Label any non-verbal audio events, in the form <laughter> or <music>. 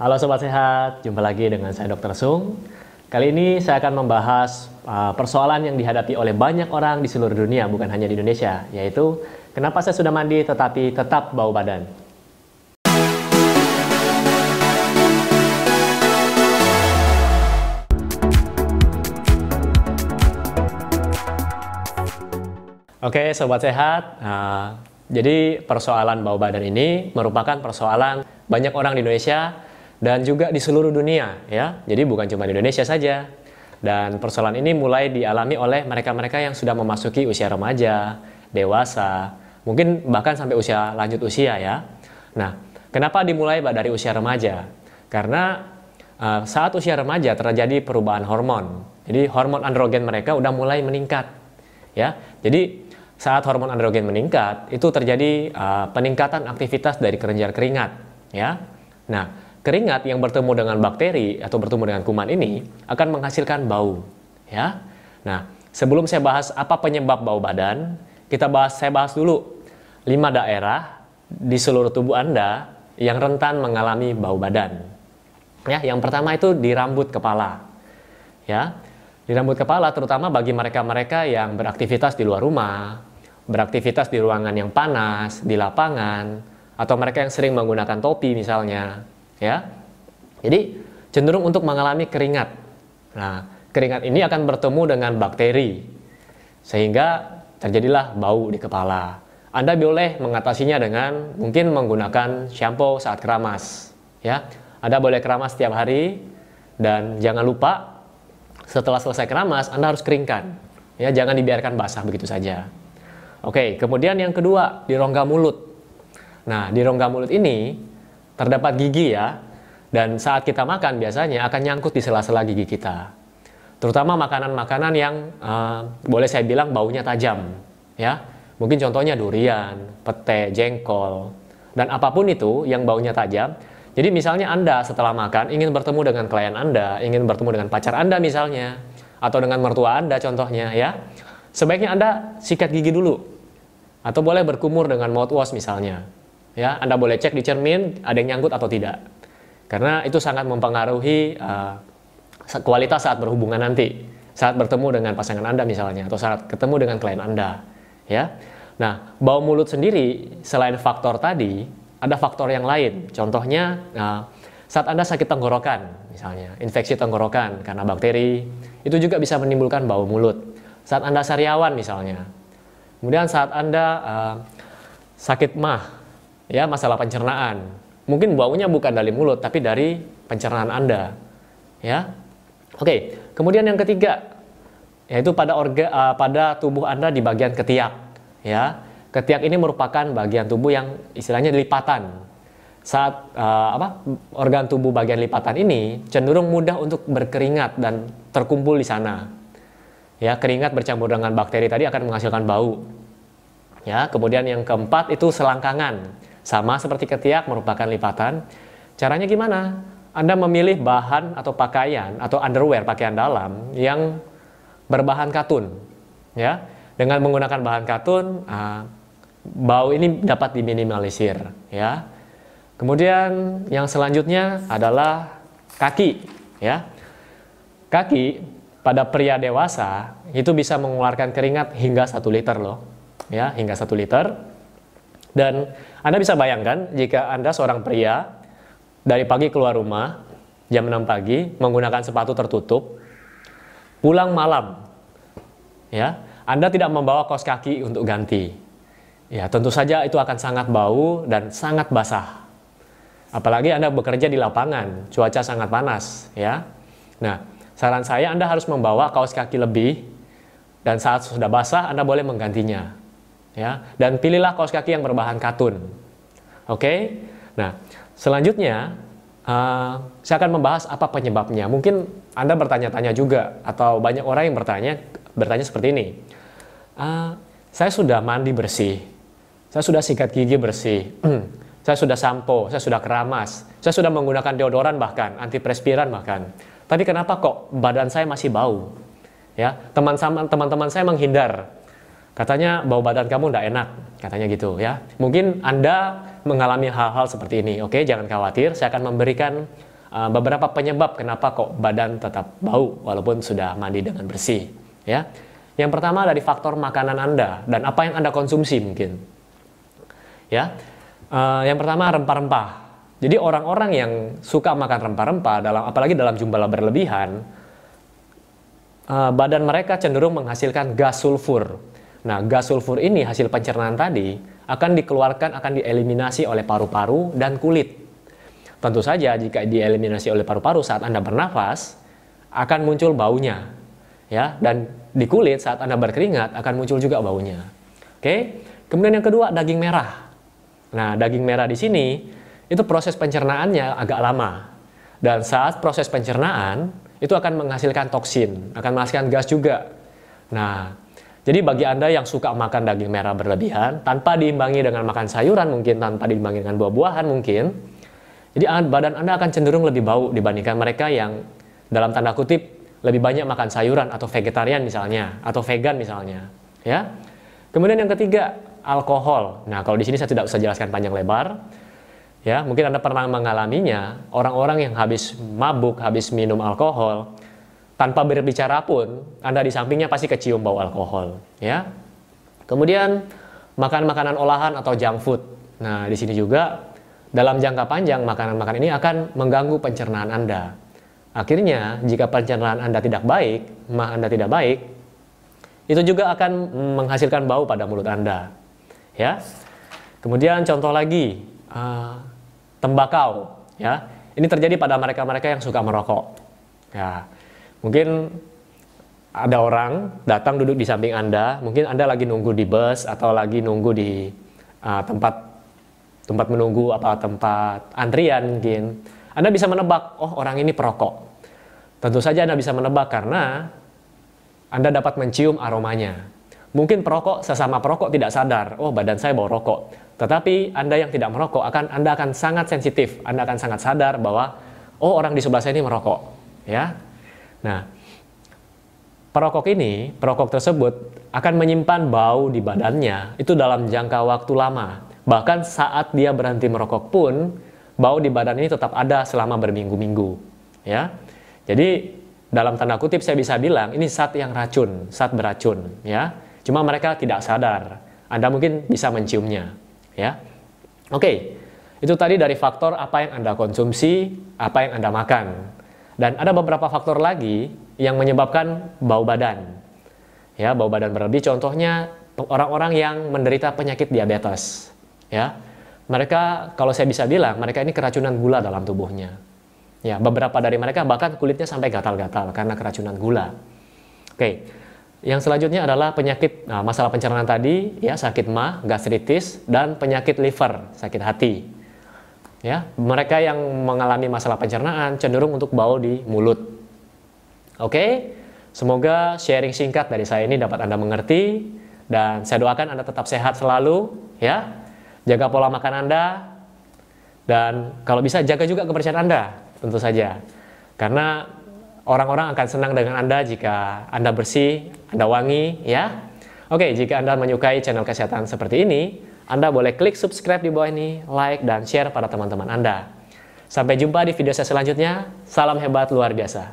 Halo Sobat Sehat, jumpa lagi dengan saya Dr. Sung. Kali ini saya akan membahas uh, persoalan yang dihadapi oleh banyak orang di seluruh dunia, bukan hanya di Indonesia, yaitu kenapa saya sudah mandi tetapi tetap bau badan. Oke, Sobat Sehat, uh, jadi persoalan bau badan ini merupakan persoalan banyak orang di Indonesia dan juga di seluruh dunia ya. Jadi bukan cuma di Indonesia saja. Dan persoalan ini mulai dialami oleh mereka-mereka yang sudah memasuki usia remaja, dewasa, mungkin bahkan sampai usia lanjut usia ya. Nah, kenapa dimulai dari usia remaja? Karena uh, saat usia remaja terjadi perubahan hormon. Jadi hormon androgen mereka udah mulai meningkat. Ya. Jadi saat hormon androgen meningkat, itu terjadi uh, peningkatan aktivitas dari kelenjar keringat, ya. Nah, keringat yang bertemu dengan bakteri atau bertemu dengan kuman ini akan menghasilkan bau ya. Nah, sebelum saya bahas apa penyebab bau badan, kita bahas saya bahas dulu lima daerah di seluruh tubuh Anda yang rentan mengalami bau badan. Ya, yang pertama itu di rambut kepala. Ya. Di rambut kepala terutama bagi mereka-mereka yang beraktivitas di luar rumah, beraktivitas di ruangan yang panas, di lapangan, atau mereka yang sering menggunakan topi misalnya, ya. Jadi cenderung untuk mengalami keringat. Nah, keringat ini akan bertemu dengan bakteri sehingga terjadilah bau di kepala. Anda boleh mengatasinya dengan mungkin menggunakan shampoo saat keramas, ya. Anda boleh keramas setiap hari dan jangan lupa setelah selesai keramas Anda harus keringkan. Ya, jangan dibiarkan basah begitu saja. Oke, kemudian yang kedua di rongga mulut. Nah, di rongga mulut ini terdapat gigi ya, dan saat kita makan biasanya akan nyangkut di sela-sela gigi kita. Terutama makanan-makanan yang uh, boleh saya bilang baunya tajam, ya. Mungkin contohnya durian, pete, jengkol, dan apa pun itu yang baunya tajam. Jadi misalnya Anda setelah makan ingin bertemu dengan klien Anda, ingin bertemu dengan pacar Anda misalnya, atau dengan mertua Anda contohnya ya. Sebaiknya Anda sikat gigi dulu. Atau boleh berkumur dengan mouthwash misalnya. Ya, Anda boleh cek di cermin ada yang nyangkut atau tidak. Karena itu sangat mempengaruhi uh, kualitas saat berhubungan nanti, saat bertemu dengan pasangan Anda misalnya atau saat ketemu dengan klien Anda, ya. Nah, bau mulut sendiri selain faktor tadi, ada faktor yang lain. Contohnya uh, saat Anda sakit tenggorokan misalnya, infeksi tenggorokan karena bakteri, itu juga bisa menimbulkan bau mulut. Saat Anda sariawan misalnya. Kemudian saat Anda uh, sakit mah ya masalah pencernaan. Mungkin baunya bukan dari mulut tapi dari pencernaan Anda. Ya. Oke, kemudian yang ketiga yaitu pada orga uh, pada tubuh Anda di bagian ketiak, ya. Ketiak ini merupakan bagian tubuh yang istilahnya lipatan. Saat uh, apa organ tubuh bagian lipatan ini cenderung mudah untuk berkeringat dan terkumpul di sana. Ya, keringat bercampur dengan bakteri tadi akan menghasilkan bau. Ya, kemudian yang keempat itu selangkangan. Sama seperti ketiak merupakan lipatan. Caranya gimana? Anda memilih bahan atau pakaian atau underwear pakaian dalam yang berbahan katun. Ya, dengan menggunakan bahan katun, uh, bau ini dapat diminimalisir. Ya. Kemudian yang selanjutnya adalah kaki. Ya, kaki pada pria dewasa itu bisa mengeluarkan keringat hingga satu liter loh. Ya, hingga satu liter. Dan Anda bisa bayangkan jika Anda seorang pria dari pagi keluar rumah jam 6 pagi menggunakan sepatu tertutup, pulang malam, ya Anda tidak membawa kaos kaki untuk ganti. Ya tentu saja itu akan sangat bau dan sangat basah. Apalagi Anda bekerja di lapangan, cuaca sangat panas, ya. Nah, saran saya Anda harus membawa kaos kaki lebih dan saat sudah basah Anda boleh menggantinya ya dan pilihlah kaos kaki yang berbahan katun. Oke? Okay? nah selanjutnya uh, saya akan membahas apa penyebabnya. Mungkin anda bertanya-tanya juga atau banyak orang yang bertanya bertanya seperti ini. Uh, saya sudah mandi bersih. Saya sudah sikat gigi bersih. <clears throat> Saya sudah sampo. Saya sudah keramas. Saya sudah menggunakan deodoran bahkan antiperspiran bahkan. Tapi kenapa kok badan saya masih bau? Ya teman-teman saya menghindar Katanya bau badan kamu tidak enak, katanya gitu ya. Mungkin Anda mengalami hal-hal seperti ini. Oke, jangan khawatir, saya akan memberikan uh, beberapa penyebab kenapa kok badan tetap bau walaupun sudah mandi dengan bersih. Ya, yang pertama dari faktor makanan Anda dan apa yang Anda konsumsi mungkin. Ya, uh, yang pertama rempah-rempah. Jadi orang-orang yang suka makan rempah-rempah dalam apalagi dalam jumlah berlebihan, uh, badan mereka cenderung menghasilkan gas sulfur. Nah, gas sulfur ini hasil pencernaan tadi akan dikeluarkan akan dieliminasi oleh paru-paru dan kulit. Tentu saja jika dieliminasi oleh paru-paru saat Anda bernafas akan muncul baunya. Ya, dan di kulit saat Anda berkeringat akan muncul juga baunya. Oke. Kemudian yang kedua daging merah. Nah, daging merah di sini itu proses pencernaannya agak lama. Dan saat proses pencernaan itu akan menghasilkan toksin, akan menghasilkan gas juga. Nah, jadi bagi Anda yang suka makan daging merah berlebihan, tanpa diimbangi dengan makan sayuran mungkin, tanpa diimbangi dengan buah-buahan mungkin, jadi badan Anda akan cenderung lebih bau dibandingkan mereka yang dalam tanda kutip lebih banyak makan sayuran atau vegetarian misalnya, atau vegan misalnya. Ya. Kemudian yang ketiga, alkohol. Nah, kalau di sini saya tidak usah jelaskan panjang lebar. Ya, mungkin Anda pernah mengalaminya, orang-orang yang habis mabuk, habis minum alkohol, tanpa berbicara pun Anda di sampingnya pasti kecium bau alkohol, ya. Kemudian makan makanan olahan atau junk food. Nah, di sini juga dalam jangka panjang makanan-makanan ini akan mengganggu pencernaan Anda. Akhirnya, jika pencernaan Anda tidak baik, mah Anda tidak baik, itu juga akan menghasilkan bau pada mulut Anda. Ya. Kemudian contoh lagi, uh, tembakau, ya. Ini terjadi pada mereka-mereka yang suka merokok. Ya Mungkin ada orang datang duduk di samping Anda, mungkin Anda lagi nunggu di bus atau lagi nunggu di uh, tempat tempat menunggu apa tempat antrian mungkin. Anda bisa menebak, oh orang ini perokok. Tentu saja Anda bisa menebak karena Anda dapat mencium aromanya. Mungkin perokok sesama perokok tidak sadar, oh badan saya bau rokok. Tetapi Anda yang tidak merokok akan Anda akan sangat sensitif, Anda akan sangat sadar bahwa oh orang di sebelah saya ini merokok, ya. Nah, perokok ini, perokok tersebut akan menyimpan bau di badannya itu dalam jangka waktu lama. Bahkan saat dia berhenti merokok pun, bau di badan ini tetap ada selama berminggu-minggu. Ya, jadi dalam tanda kutip saya bisa bilang ini saat yang racun, saat beracun. Ya, cuma mereka tidak sadar. Anda mungkin bisa menciumnya. Ya, oke. Itu tadi dari faktor apa yang Anda konsumsi, apa yang Anda makan. Dan ada beberapa faktor lagi yang menyebabkan bau badan. Ya, bau badan berlebih contohnya orang-orang yang menderita penyakit diabetes. Ya. Mereka kalau saya bisa bilang mereka ini keracunan gula dalam tubuhnya. Ya, beberapa dari mereka bahkan kulitnya sampai gatal-gatal karena keracunan gula. Oke. Yang selanjutnya adalah penyakit nah, masalah pencernaan tadi ya sakit mah, gastritis dan penyakit liver, sakit hati ya mereka yang mengalami masalah pencernaan cenderung untuk bau di mulut. Oke semoga sharing singkat dari saya ini dapat anda mengerti dan saya doakan anda tetap sehat selalu ya. Jaga pola makan anda dan kalau bisa jaga juga kebersihan anda tentu saja. Karena orang-orang akan senang dengan anda jika anda bersih anda wangi ya. Oke jika anda menyukai channel kesehatan seperti ini anda boleh klik subscribe di bawah ini, like, dan share pada teman-teman Anda. Sampai jumpa di video saya selanjutnya. Salam hebat luar biasa.